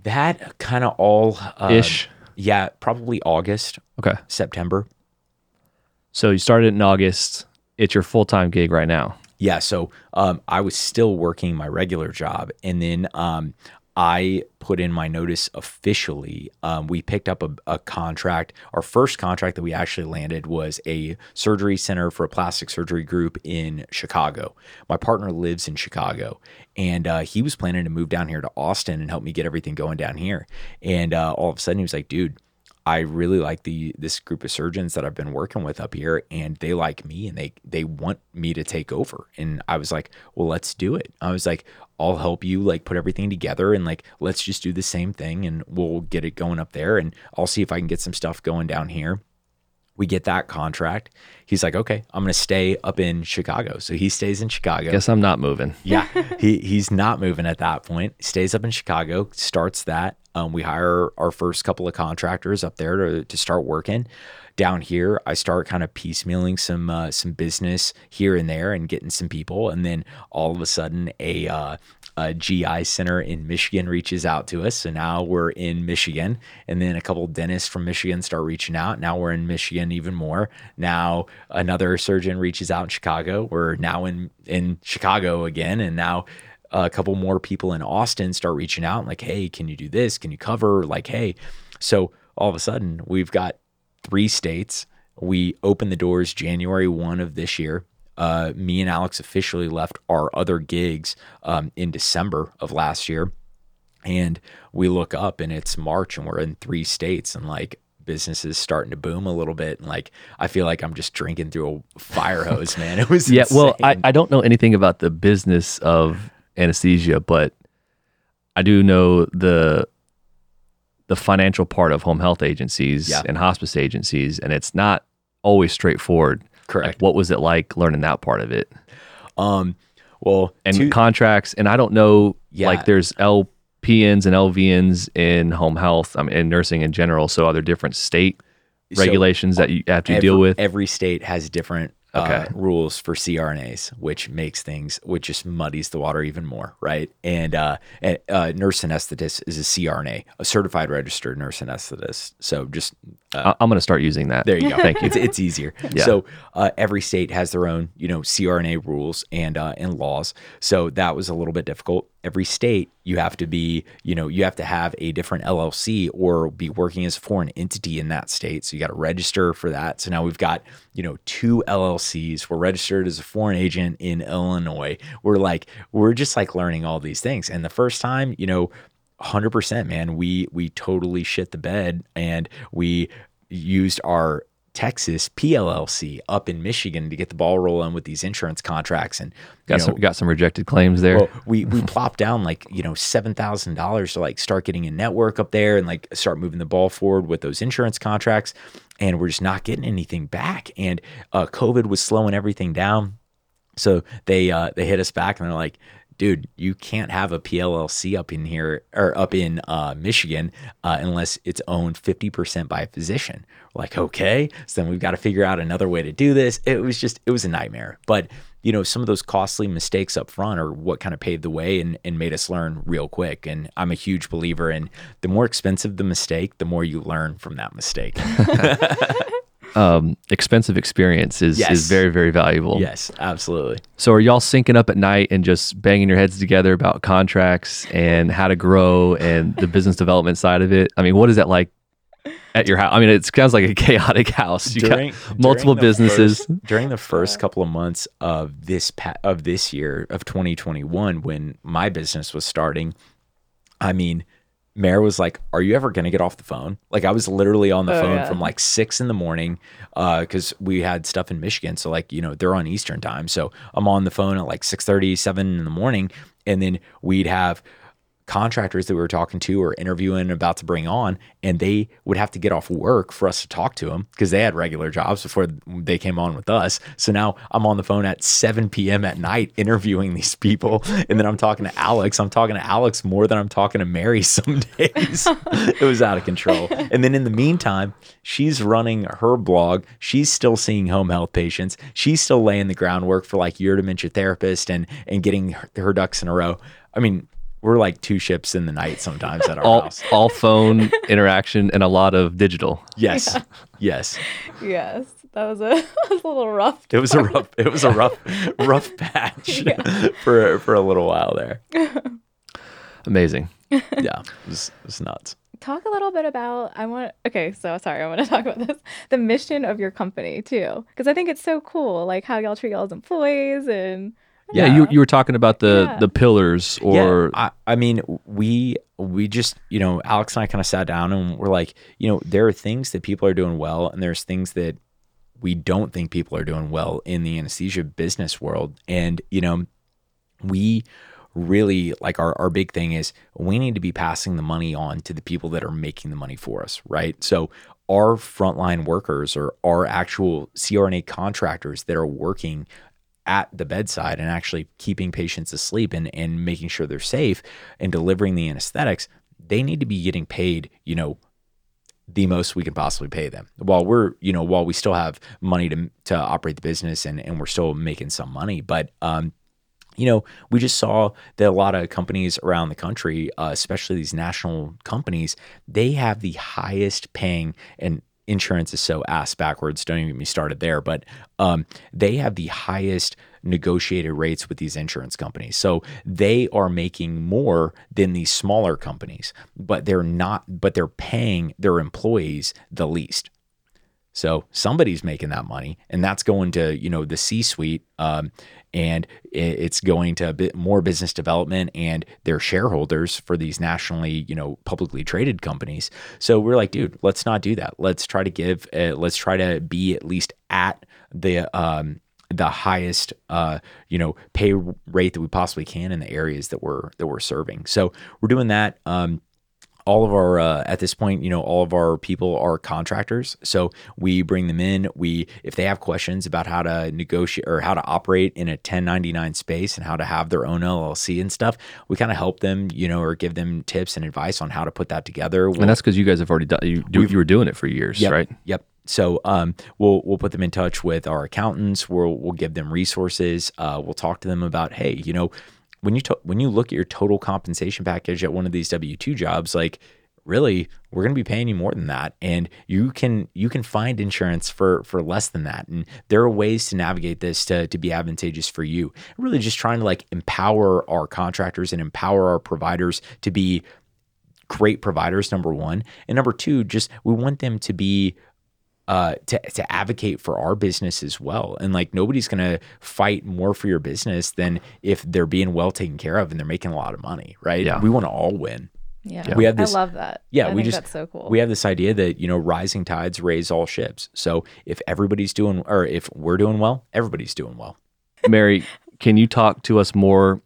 That kind of all uh, Ish. Yeah, probably August, Okay. September. So you started in August. It's your full time gig right now. Yeah, so um, I was still working my regular job, and then um, I put in my notice officially. Um, we picked up a, a contract. Our first contract that we actually landed was a surgery center for a plastic surgery group in Chicago. My partner lives in Chicago, and uh, he was planning to move down here to Austin and help me get everything going down here. And uh, all of a sudden, he was like, "Dude." I really like the this group of surgeons that I've been working with up here and they like me and they they want me to take over. And I was like, "Well, let's do it." I was like, "I'll help you like put everything together and like let's just do the same thing and we'll get it going up there and I'll see if I can get some stuff going down here." We get that contract. He's like, "Okay, I'm going to stay up in Chicago." So he stays in Chicago. Guess I'm not moving. Yeah, he he's not moving at that point. Stays up in Chicago, starts that. Um, we hire our first couple of contractors up there to, to start working. Down here, I start kind of piecemealing some uh, some business here and there and getting some people, and then all of a sudden, a uh, Uh, a GI center in Michigan reaches out to us. So now we're in Michigan. And then a couple dentists from Michigan start reaching out. Now we're in Michigan even more. Now another surgeon reaches out in Chicago. We're now in, in Chicago again. And now a couple more people in Austin start reaching out like, hey, can you do this? Can you cover? Like, hey. So all of a sudden, we've got three states. We opened the doors January 1 of this year. Uh, me and Alex officially left our other gigs um, in December of last year. And we look up and it's March and we're in three states and like business is starting to boom a little bit. And like, I feel like I'm just drinking through a fire hose, man. It was Yeah, well, I. I don't know anything about the business of anesthesia, but I do know the the financial part of home health agencies Yeah. and hospice agencies, and it's not always straightforward. Correct. Like, what was it like learning that part of it? Um, well, And two- contracts, and I don't know, Yeah. like there's LPNs and LVNs in home health, I mean, in nursing in general. So are there different state so regulations that you have to every, deal with? Every state has different uh, rules for CRNAs, which makes things, which just muddies the water even more, right? And uh, and, uh, nurse anesthetist is a CRNA, a certified registered nurse anesthetist. So just uh, I'm going to start using that. there you go. Thank you. It's, it's easier. Yeah. So uh, every state has their own, you know, CRNA rules and uh, and laws. So that was a little bit difficult. Every state, you have to be, you know, you have to have a different LLC or be working as a foreign entity in that state. So you got to register for that. So now we've got, you know, two LLCs. We're registered as a foreign agent in Illinois. We're like, we're just like learning all these things. And the first time, you know, hundred percent, man. We we totally shit the bed, and we used our Texas PLLC up in Michigan to get the ball rolling with these insurance contracts, and Got know, some got some rejected claims there. well, we we plopped down like you know seven thousand dollars to like start getting a network up there and like start moving the ball forward with those insurance contracts, and we're just not getting anything back. And uh, COVID was slowing everything down, so they uh, they hit us back and they're like, dude, you can't have a PLLC up in here or up in uh, Michigan uh, unless it's owned 50% by a physician. We're like, okay. So then we've got to figure out another way to do this. It was just, it was a nightmare. But, you know, some of those costly mistakes up front are what kind of paved the way and, and made us learn real quick. And I'm a huge believer in the more expensive the mistake, the more you learn from that mistake. um, expensive experience is Yes. is very very valuable. yes, absolutely. So are y'all syncing up at night and just banging your heads together about contracts and how to grow and the business development side of it? I mean, what is that like at your house? I mean, it sounds like a chaotic house. You during got multiple during businesses. first- during the first couple of months of this pa- of this year of 2021 when my business was starting i mean Mare was like, "Are you ever gonna get off the phone?" Like I was literally on the Oh, phone yeah. from like six in the morning, uh, because we had stuff in Michigan. So like you know they're on Eastern time, so I'm on the phone at like 6:30, 7 in the morning, and then we'd have contractors that we were talking to or interviewing about to bring on and they would have to get off work for us to talk to them because they had regular jobs before they came on with us. So now i'm on the phone at 7 p.m at night interviewing these people and then i'm talking to alex. I'm talking to alex more than i'm talking to mary some days. It was out of control. And then in the meantime she's running her blog. She's still seeing home health patients. She's still laying the groundwork for like your dementia therapist and and getting her, her ducks in a row. I mean we're like two ships in the night sometimes at our all house. all phone interaction and a lot of digital. Yes, yes. Yes, that was a, that was a little rough. It was a rough. It was a rough, rough patch for for a little while there. Amazing. Yeah, it was, it was nuts. Talk a little bit about. I want. Okay, so sorry, I want to talk about this. The mission of your company too, because I think it's so cool. Like how y'all treat y'all's employees and. Yeah, you you were talking about the Yeah. the pillars or yeah, I, I mean, we we just you know, Alex and I kind of sat down and we're like, you know, there are things that people are doing well, and there's things that we don't think people are doing well in the anesthesia business world, and you know, we really like our, our big thing is we need to be passing the money on to the people that are making the money for us, right? So our frontline workers or our actual CRNA contractors that are working at the bedside and actually keeping patients asleep and, and making sure they're safe and delivering the anesthetics, they need to be getting paid, you know, the most we can possibly pay them. While we're you know while we still have money to to operate the business and and we're still making some money but um you know, we just saw that a lot of companies around the country, uh, especially these national companies, they have the highest paying and insurance is so ass backwards. Don't even get me started there, but um, they have the highest negotiated rates with these insurance companies. So they are making more than these smaller companies, but they're not, but they're paying their employees the least. So somebody's making that money, and that's going to you know the C-suite, um, and it's going to a bit more business development and their shareholders for these nationally you know publicly traded companies. So we're like, dude, let's not do that. Let's try to give. Uh, let's try to be at least at the um, the highest uh, you know pay rate that we possibly can in the areas that we're that we're serving. So we're doing that. Um, all of our uh, at this point you know all of our people are contractors so we bring them in we if they have questions about how to negotiate or how to operate in a 1099 space and how to have their own llc and stuff we kind of help them you know or give them tips and advice on how to put that together We'll- and that's because you guys have already done you do, you were doing it for years, Yep. right? Yep. So um, we'll we'll put them in touch with our accountants. We'll we'll give them resources. Uh, we'll talk to them about hey, you know, when you to- when you look at your total compensation package at one of these W two jobs, like really we're going to be paying you more than that. And you can you can find insurance for for less than that. And there are ways to navigate this to to be advantageous for you. Really just trying to like empower our contractors and empower our providers to be great providers number one. And number two just we want them to be uh, to to advocate for our business as well. And like nobody's gonna fight more for your business than if they're being well taken care of and they're making a lot of money, right? Yeah. We want to all win. Yeah. We have this- I love that. yeah, I we think just- that's so cool. We have this idea that you know rising tides raise all ships. So if everybody's doing or if we're doing well, everybody's doing well. Mary, can you talk to us more?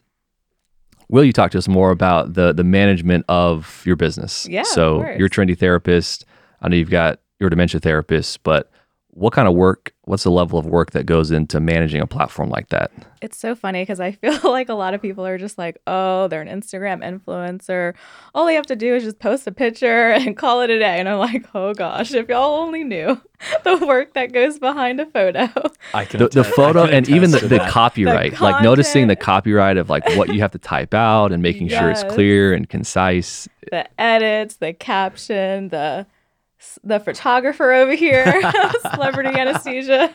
Will you talk to us more about the the management of your business? Yeah, So course. you're a trendy therapist. I know you've got you're a dementia therapist, but what kind of work? What's the level of work that goes into managing a platform like that? It's so funny because I feel like a lot of people are just like, oh, they're an Instagram influencer. All they have to do is just post a picture and call it a day. And I'm like, oh gosh, if y'all only knew the work that goes behind a photo. I can The, the photo and even the, the copyright, like noticing the copyright of like what you have to type out and making sure it's clear and concise. the edits, the caption, the the photographer over here, celebrity anesthesia.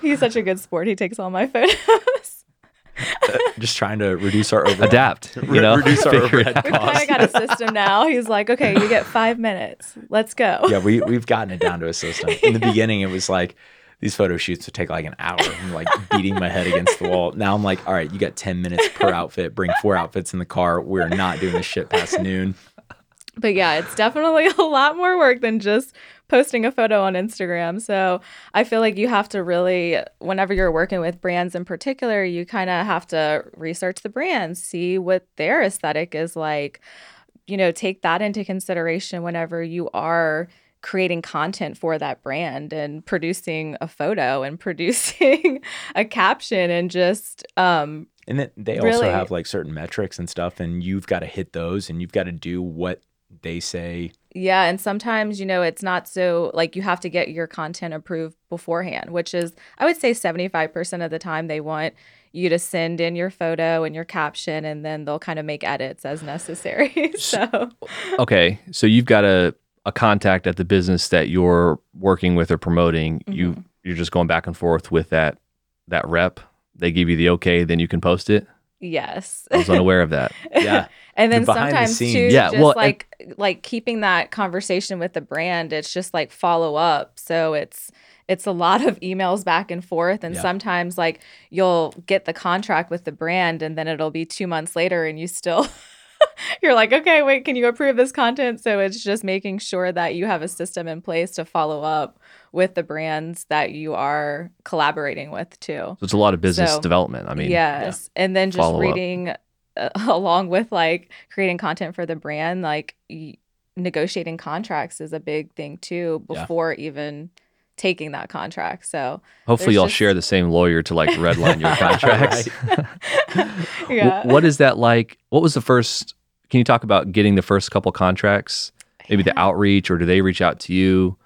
He's such a good sport. He takes all my photos. just trying to reduce our overhead. Adapt, you know, reduce our figure it overhead out. We've kind of got a system now. He's like, okay, you get five minutes. Let's go. yeah, we we've gotten it down to a system. In the beginning, it was like these photo shoots would take like an hour. I'm like beating my head against the wall. Now I'm like, all right, you got 10 minutes per outfit. Bring four outfits in the car. We're not doing this shit past noon. But yeah, it's definitely a lot more work than just posting a photo on Instagram. So I feel like you have to really, whenever you're working with brands in particular, you kind of have to research the brands, see what their aesthetic is like, you know, take that into consideration whenever you are creating content for that brand and producing a photo and producing a caption and just um And then they also Really? have like certain metrics and stuff, and you've got to hit those and you've got to do what they say. Yeah, and sometimes, you know, it's not so like you have to get your content approved beforehand, which is I would say 75% of the time they want you to send in your photo and your caption and then they'll kind of make edits as necessary. so, okay, so you've got a a contact at the business that you're working with or promoting. You Mm-hmm. you're just going back and forth with that that rep. They give you the okay, then you can post it. yes. I was unaware of that. Yeah. And then The behind the sometimes too Yeah, just well, and- like like keeping that conversation with the brand it's just like follow up so it's it's a lot of emails back and forth and Yeah. sometimes like you'll get the contract with the brand and then it'll be 2 months later and you still you're like okay wait can you approve this content so it's just making sure that you have a system in place to follow up with the brands that you are collaborating with too So it's a lot of business So, development. I mean, yes and then just follow up. Uh, along with like creating content for the brand like y- negotiating contracts is a big thing too Yeah. before even taking that contract so hopefully y'all just- share the same lawyer to like redline your contracts. Yeah what is that like? What was the first? Can you talk about getting the first couple contracts? Maybe the outreach, or do they reach out to you?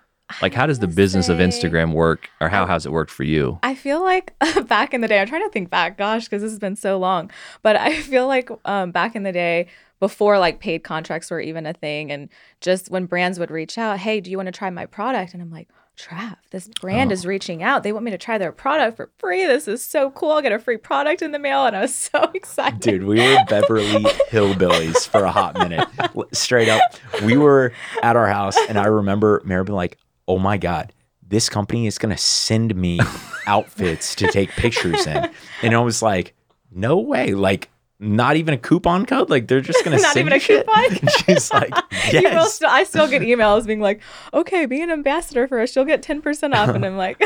Like, how does the business of Instagram work, or how I- has it worked for you? I feel like back in the day, I'm trying to think back, gosh, because this has been so long. But I feel like um, back in the day, before like paid contracts were even a thing, and just when brands would reach out, hey, do you want to try my product? And I'm like, Trav, this brand Oh. is reaching out. They want me to try their product for free. This is so cool. I'll get a free product in the mail. And I was so excited. Dude, we were Beverly Hillbillies for a hot minute. Straight up. We were at our house, and I remember Mary being like, oh my God, this company is going to send me outfits to take pictures in. And I was like, no way. Like, not even a coupon code? Like, they're just going to Not send even you a shit? coupon And she's like, You will yes. still, I still get emails being like, okay, be an ambassador for us. You'll get 10% off. And I'm like,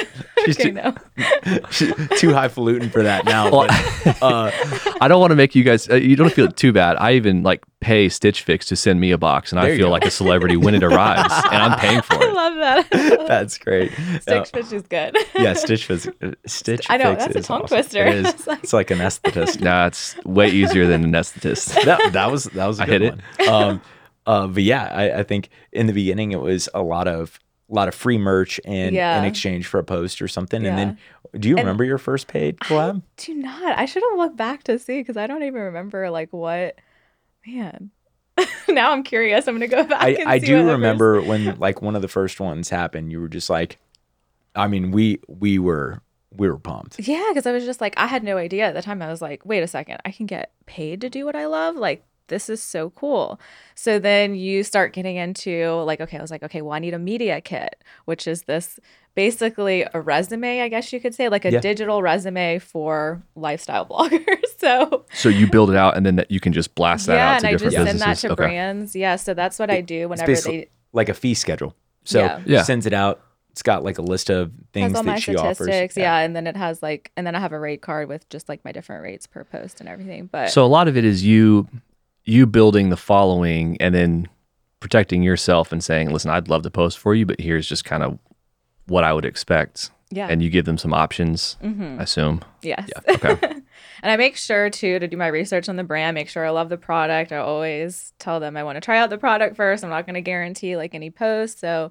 She's okay, too- no. Too highfalutin for that now. Well, But, uh, I don't want to make you guys. Uh, you don't feel too bad. I even like pay Stitch Fix to send me a box, and There I feel go. like a celebrity when it arrives, and I'm paying for it. I love that. that's great. Stitch Fish is good. yeah, Stitch Fix. uh, Stitch I know, Fix that's a tongue awesome. twister. It is. It's like- It's like anesthetist. Nah, it's way easier than anesthetist. that, that was that was a I good hit one. Um, uh, but yeah, I, I think in the beginning it was a lot of a lot of free merch and Yeah. in exchange for a post or something. And then, do you And- remember your first paid collab? Do not. I should have looked back to see because I don't even remember like what. Man, now I'm curious. I'm gonna go back. I, I do remember when like one of the first ones happened. You were just like, I mean, we we were we were pumped. Yeah, because I was just like, I had no idea at the time. I was like, wait a second, I can get paid to do what I love. Like this is so cool. So then you start getting into like, okay, I was like, okay, well, I need a media kit, which is this basically a resume, I guess you could say, like a Yeah. digital resume for lifestyle bloggers. so So you build it out, and then that you can just blast that yeah, out and to I different just businesses. send that to okay. brands. Yeah, so that's what I do whenever they like a fee schedule. So Yeah. Yeah. sends it out. It's got like a list of things has all that my she statistics. offers. Yeah. and then it has like, and then I have a rate card with just like my different rates per post and everything. But So a lot of it is you you building the following, and then protecting yourself and saying, "Listen, I'd love to post for you, but here's just kind of what I would expect." yeah, And you give them some options. Mhm. I assume. yes. Yeah. Okay. and I make sure too to do my research on the brand, make sure I love the product. I always tell them I want to try out the product first. I'm not going to guarantee like any post. So,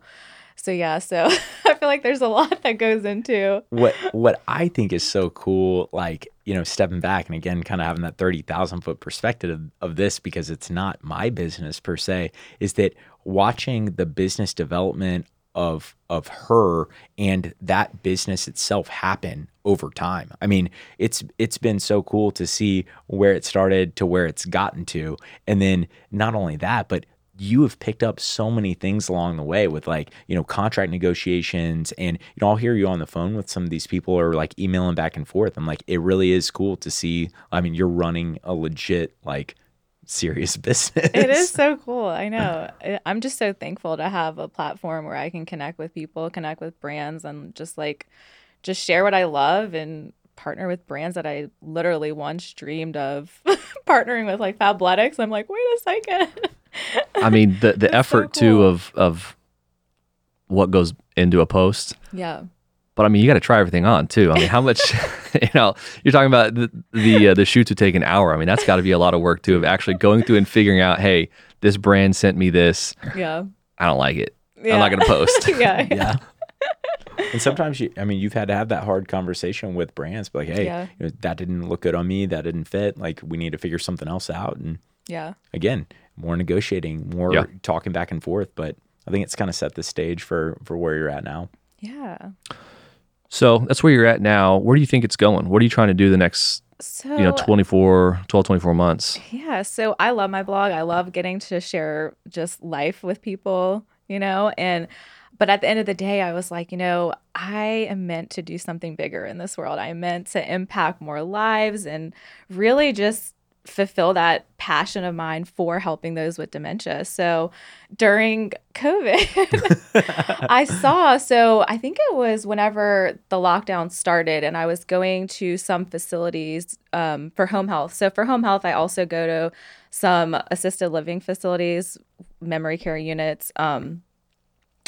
so yeah. So I feel like there's a lot that goes into. what what I think is so cool, like you know, stepping back and again, kind of having that thirty thousand foot perspective of, of this because it's not my business per se, is that watching the business development of of her and that business itself happen over time. I mean, it's it's been so cool to see where it started to where it's gotten to. And then not only that, but you have picked up so many things along the way with like you know contract negotiations and you know i'll hear you on the phone with some of these people or like emailing back and forth i'm like it really is cool to see i mean you're running a legit like serious business It is so cool. I know. I'm just so thankful to have a platform where I can connect with people, connect with brands, and just like just share what I love and partner with brands that I literally once dreamed of partnering with, like Fabletics. I'm like, wait a second. I mean, the the It's so effort too of of what goes into a post. yeah. But I mean, you got to try everything on too. I mean, how much? you know, you're talking about the the, uh, the shoots would take an hour. I mean, that's got to be a lot of work too of actually going through and figuring out, hey, this brand sent me this. Yeah. I don't like it. yeah. I'm not gonna post. yeah. yeah and sometimes you i mean you've had to have that hard conversation with brands but like hey Yeah. you know, that didn't look good on me that didn't fit like we need to figure something else out and Yeah. again more negotiating more Yeah. talking back and forth but i think it's kind of set the stage for for where you're at now Yeah. So that's where you're at now. Where do you think it's going? What are you trying to do the next, So you know, 24, 12, 24 months? Yeah, so I love my blog. I love getting to share just life with people, you know, and but at the end of the day, I was like, you know, I am meant to do something bigger in this world. I'm meant to impact more lives and really just fulfill that passion of mine for helping those with dementia. So during COVID, I saw, so I think it was whenever the lockdown started, and I was going to some facilities um, for home health. So for home health, I also go to some assisted living facilities, memory care units. Um,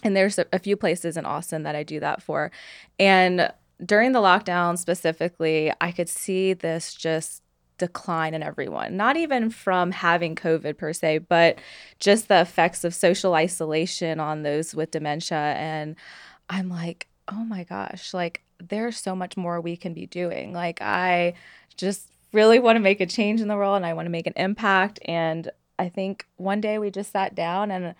and there's a, a few places in Austin that I do that for. And during the lockdown specifically, I could see this just decline in everyone, not even from having COVID per se, but just the effects of social isolation on those with dementia. And I'm like, oh my gosh, like there's so much more we can be doing. Like, I just really want to make a change in the world and I want to make an impact. And I think one day we just sat down and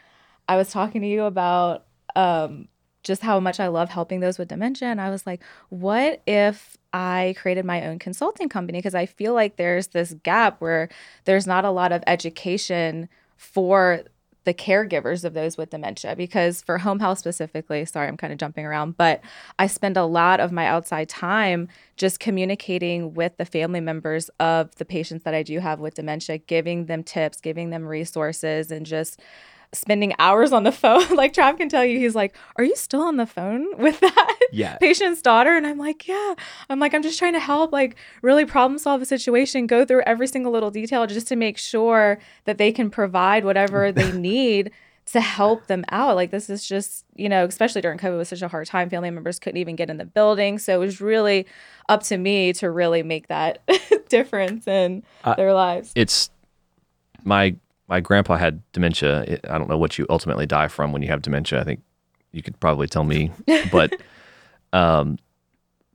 I was talking to you about um, just how much I love helping those with dementia. And I was like, what if I created my own consulting company? Because I feel like there's this gap where there's not a lot of education for the caregivers of those with dementia. Because for home health specifically, sorry, I'm kind of jumping around, but I spend a lot of my outside time just communicating with the family members of the patients that I do have with dementia, giving them tips, giving them resources, and just spending hours on the phone. like Trav can tell you, he's like, Are you still on the phone with that yeah patient's daughter? And I'm like, Yeah. I'm like, I'm just trying to help, like, really problem solve a situation, go through every single little detail just to make sure that they can provide whatever they need to help them out. Like, this is just, you know, especially during COVID, was such a hard time. Family members couldn't even get in the building. So it was really up to me to really make that difference in Uh, their lives. It's my my grandpa had dementia. It, I don't know what you ultimately die from when you have dementia. I think you could probably tell me, but um,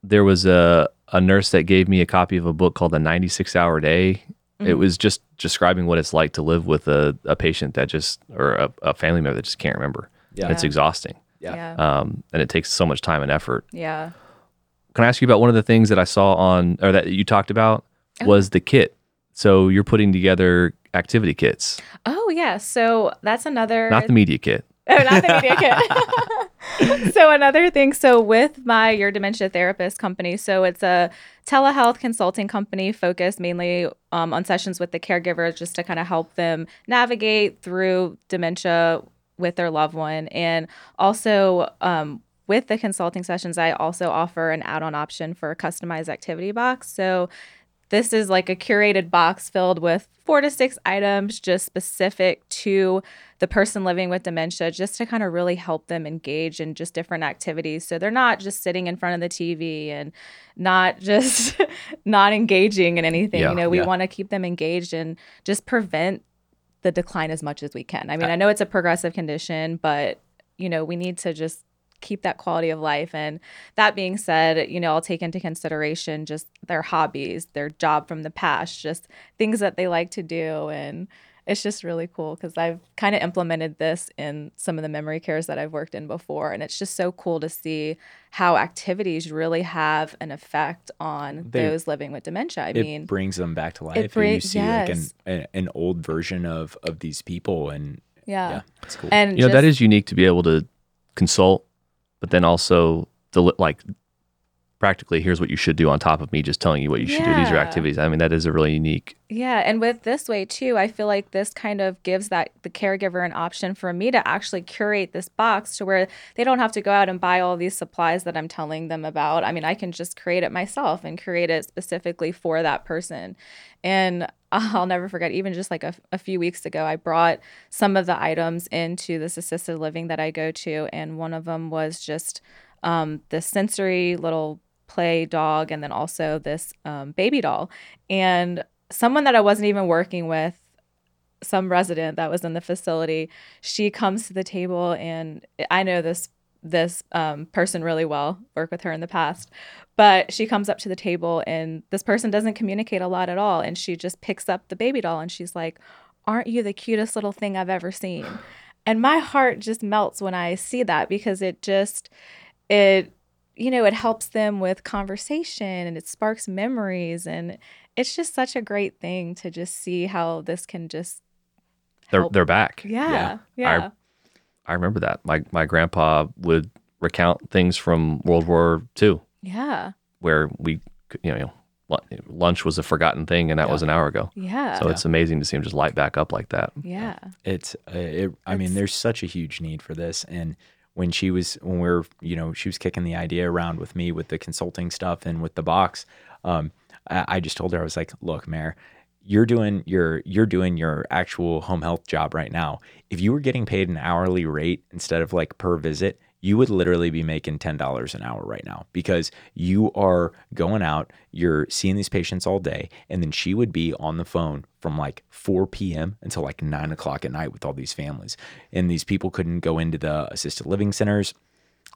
there was a a nurse that gave me a copy of a book called The 96 Hour Day. It Mhm. was just describing what it's like to live with a, a patient that just or a, a family member that just can't remember. Yeah. And it's exhausting, Yeah. Yeah. um, and it takes so much time and effort. Yeah. Can I ask you about one of the things that I saw on or that you talked about Oh. was the kit. So you're putting together activity kits, Oh yeah, so that's another. not the media kit. oh, not the media kit. so another thing. So with my Your Dementia Therapist company, so it's a telehealth consulting company focused mainly um, on sessions with the caregivers, just to kind of help them navigate through dementia with their loved one, and also. Um, with the consulting sessions, I also offer an add on option for a customized activity box. So, this is like a curated box filled with four to six items just specific to the person living with dementia just to kind of really help them engage in just different activities. So they're not just sitting in front of the TV and not just not engaging in anything. Yeah, you know we yeah. want to keep them engaged and just prevent the decline as much as we can. I mean i know it's a progressive condition but you know we need to just keep that quality of life and that being said you know i'll take into consideration just their hobbies their job from the past just things that they like to do and it's just really cool because I've kind of implemented this in some of the memory cares that I've worked in before. And it's just so cool to see how activities really have an effect on They- those living with dementia. I it mean, brings them back to life. and you bring- see like an, an old version of of these people, and yeah. yeah, it's cool. And you know that just- is unique to be able to consult, but then also deli- like practically here's what you should do on top of me just telling you what you should do. These are activities. I mean that is a really unique. Yeah, and with this way too, I feel like this kind of gives that the caregiver an option for me to actually curate this box to where they don't have to go out and buy all these supplies that I'm telling them about. I mean, I can just create it myself and create it specifically for that person. And I'll never forget, even just like a, a few weeks ago, I brought some of the items into this assisted living that I go to, and one of them was just um, this sensory little play dog and then also this um, baby doll. And someone that I wasn't even working with, some resident that was in the facility, she comes to the table and I know this this um, person really well, worked with her in the past, but she comes up to the table and this person doesn't communicate a lot at all, and she just picks up the baby doll and she's like, "Aren't you the cutest little thing I've ever seen?" And my heart just melts when I see that because it just it you know it helps them with conversation and it sparks memories and it's just such a great thing to just see how this can just They're help. they're back. yeah yeah I remember that. My my grandpa would recount things from World War II yeah where we you know lunch was a forgotten thing and that Yeah. was an hour ago. yeah So it's amazing to see him just light back up like that. yeah it's uh, it, i mean there's such a huge need for this and when she was when we are you know she was kicking the idea around with me with the consulting stuff and with the box um i, I just told her i was like look Mare you're doing your you're doing your actual home health job right now. If you were getting paid an hourly rate instead of like per visit you would literally be making $10 an hour right now because you are going out, you're seeing these patients all day, and then she would be on the phone from like 4 p.m. until like 9 o'clock at night with all these families. And these people couldn't go into the assisted living centers.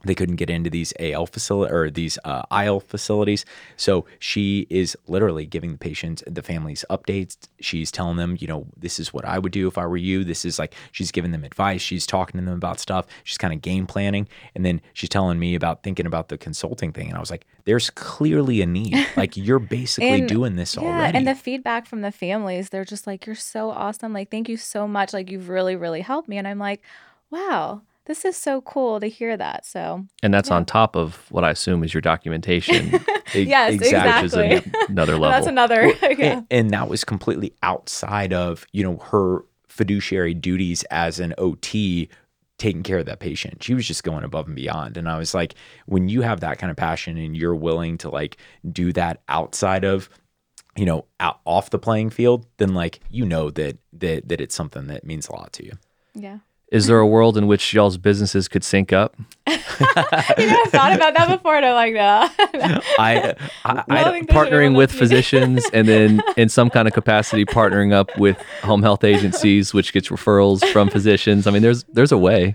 They couldn't get into these AL facility or these uh, IL facilities. So she is literally giving the patients, the families updates. She's telling them, you know, this is what I would do if I were you. This is like, she's giving them advice. She's talking to them about stuff. She's kind of game planning. And then she's telling me about thinking about the consulting thing. And I was like, there's clearly a need. Like you're basically And- doing this yeah already. and the feedback from the families they're just like you're so awesome like thank you so much like you've really really helped me and i'm like wow this is so cool to hear that so And that's Yeah. on top of what I assume is your documentation, yes which is exactly an- another level. that's another yeah. and, and that was completely outside of you know her fiduciary duties as an ot taking care of that patient. She was just going above and beyond. And i was like when you have that kind of passion and you're willing to like do that outside of you know out off the playing field then like you know that that that it's something that means a lot to you. Yeah Is there a world in which y'all's businesses could sync up? you know, I've thought about that before, and I'm like, no. no. i i, I I think partnering with physicians and then in some kind of capacity partnering up with home health agencies which gets referrals from physicians i mean there's there's a way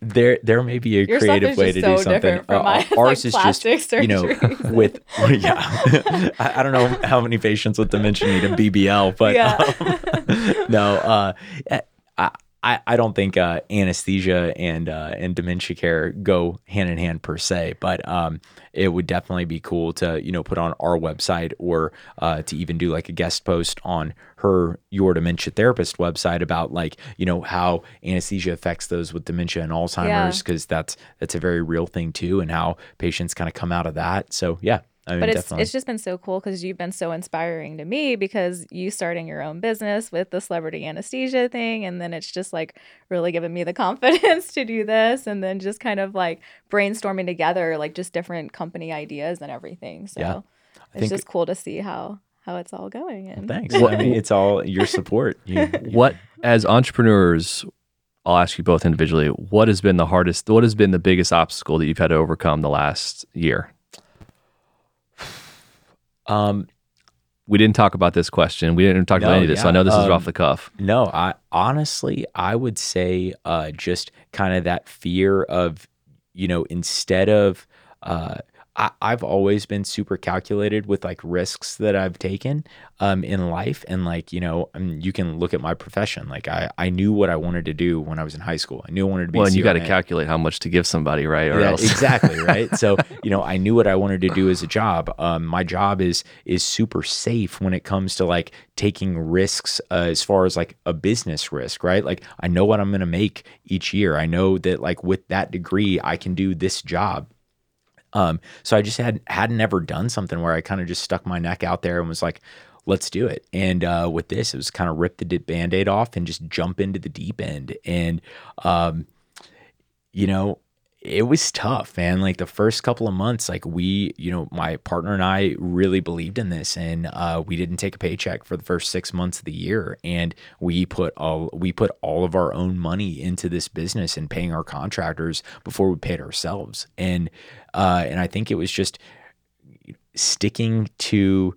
there there may be a Your creative way to just do something. from Uh, mine. Ours like is just plastic you know with yeah. I, I don't know how many patients with dementia need a BBL, but Yeah. um, no. Uh, I, I I don't think uh, anesthesia and uh, and dementia care go hand in hand per se, but um, it would definitely be cool to you know put on our website or uh, to even do like a guest post on her your dementia therapist website about like you know how anesthesia affects those with dementia and Alzheimer's because that's that's a very real thing too, and how patients kind of come out of that. So yeah, I mean but it's definitely. it's just been so cool because you've been so inspiring to me because you starting your own business with the celebrity anesthesia thing and then it's just like really given me the confidence to do this and then just kind of like brainstorming together like just different company ideas and everything so Yeah. it's think- just cool to see how how it's all going and Thanks. I mean, it's all your support. You, you- what as entrepreneurs i'll ask you both individually what has been the hardest what has been the biggest obstacle that you've had to overcome the last year Um, we didn't talk about this question. We didn't talk No, about any of this so i know this is um, off the cuff. no, I honestly, I would say, uh, just kind of that fear of, you know, instead of, uh, I, I've always been super calculated with like risks that I've taken um, in life. And like, you know, I mean, you can look at my profession. Like I, I knew what I wanted to do when I was in high school. I knew I wanted to be Well, and you got to calculate how much to give somebody, right? Or Yeah, else. exactly right. So you know, I knew what I wanted to do as a job. Um, my job is is super safe when it comes to like taking risks uh, as far as like a business risk, right? Like I know what I'm going to make each year. I know that like with that degree, I can do this job. Um, so I just had hadn't ever done something where I kind of just stuck my neck out there and was like, let's do it. And uh, with this, it was kind of rip the di- band-aid off and just jump into the deep end. And um, you know, it was tough, man. Like the first couple of months, like we, you know, my partner and I really believed in this, and uh, we didn't take a paycheck for the first six months of the year, and we put all we put all of our own money into this business and paying our contractors before we paid ourselves, and uh, and I think it was just sticking to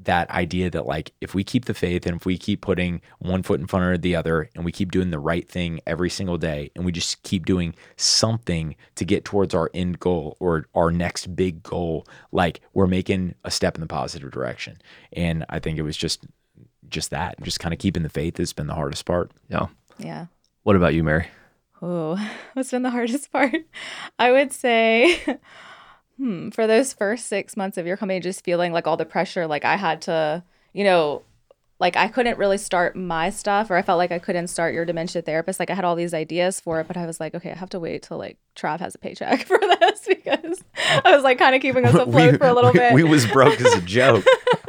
that idea that like if we keep the faith and if we keep putting one foot in front of the other and we keep doing the right thing every single day and we just keep doing something to get towards our end goal or our next big goal like we're making a step in the positive direction and i think it was just just that just kind of keeping the faith has been the hardest part Yeah. Yeah. What about you, Mary? Oh, what's been the hardest part? I would say, hmm, for those first six months of your company, just feeling like all the pressure, like I had to, you know, like I couldn't really start my stuff, or I felt like I couldn't start your dementia therapist. Like I had all these ideas for it, but I was like, okay, I have to wait till like Trav has a paycheck for this because I was like kind of keeping us afloat for a little we, bit. we was broke as a joke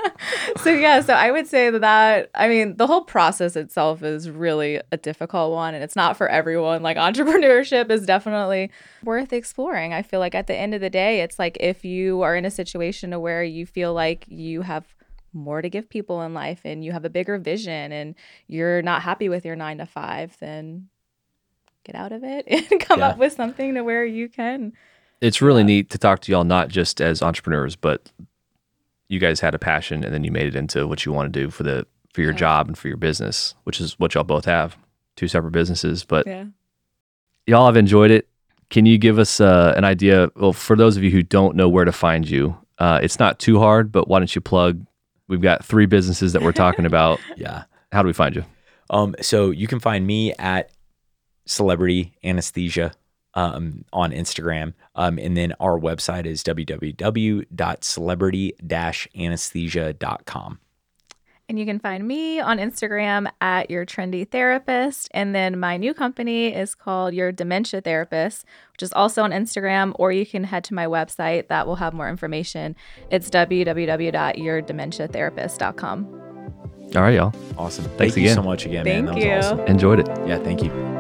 so yeah, so I would say that, that I mean the whole process itself is really a difficult one and it's not for everyone. Like entrepreneurship is definitely worth exploring. I feel like at the end of the day, it's like if you are in a situation where you feel like you have more to give people in life and you have a bigger vision and you're not happy with your 9 to 5, then get out of it and come Yeah. up with something to where you can It's really neat to talk to y'all, not just as entrepreneurs, but you guys had a passion and then you made it into what you want to do for the for your Yeah. job and for your business, which is what y'all both have, two separate businesses. But yeah. y'all have enjoyed it. Can you give us uh, an idea? Well, for those of you who don't know where to find you, uh, it's not too hard, but why don't you plug? We've got three businesses that we're talking about. yeah How do we find you? Um, so you can find me at Celebrity Anesthesia um, on Instagram. Um, and then our website is www.celebrity-anesthesia.com. And you can find me on Instagram at Your Trendy Therapist. And then my new company is called Your Dementia Therapist, which is also on Instagram, or you can head to my website that will have more information. It's www.yourdementiatherapist.com. All right, y'all. Awesome. Thanks Thank you again. so much again, Thank man. That you. was awesome. Enjoyed it. Yeah, thank you.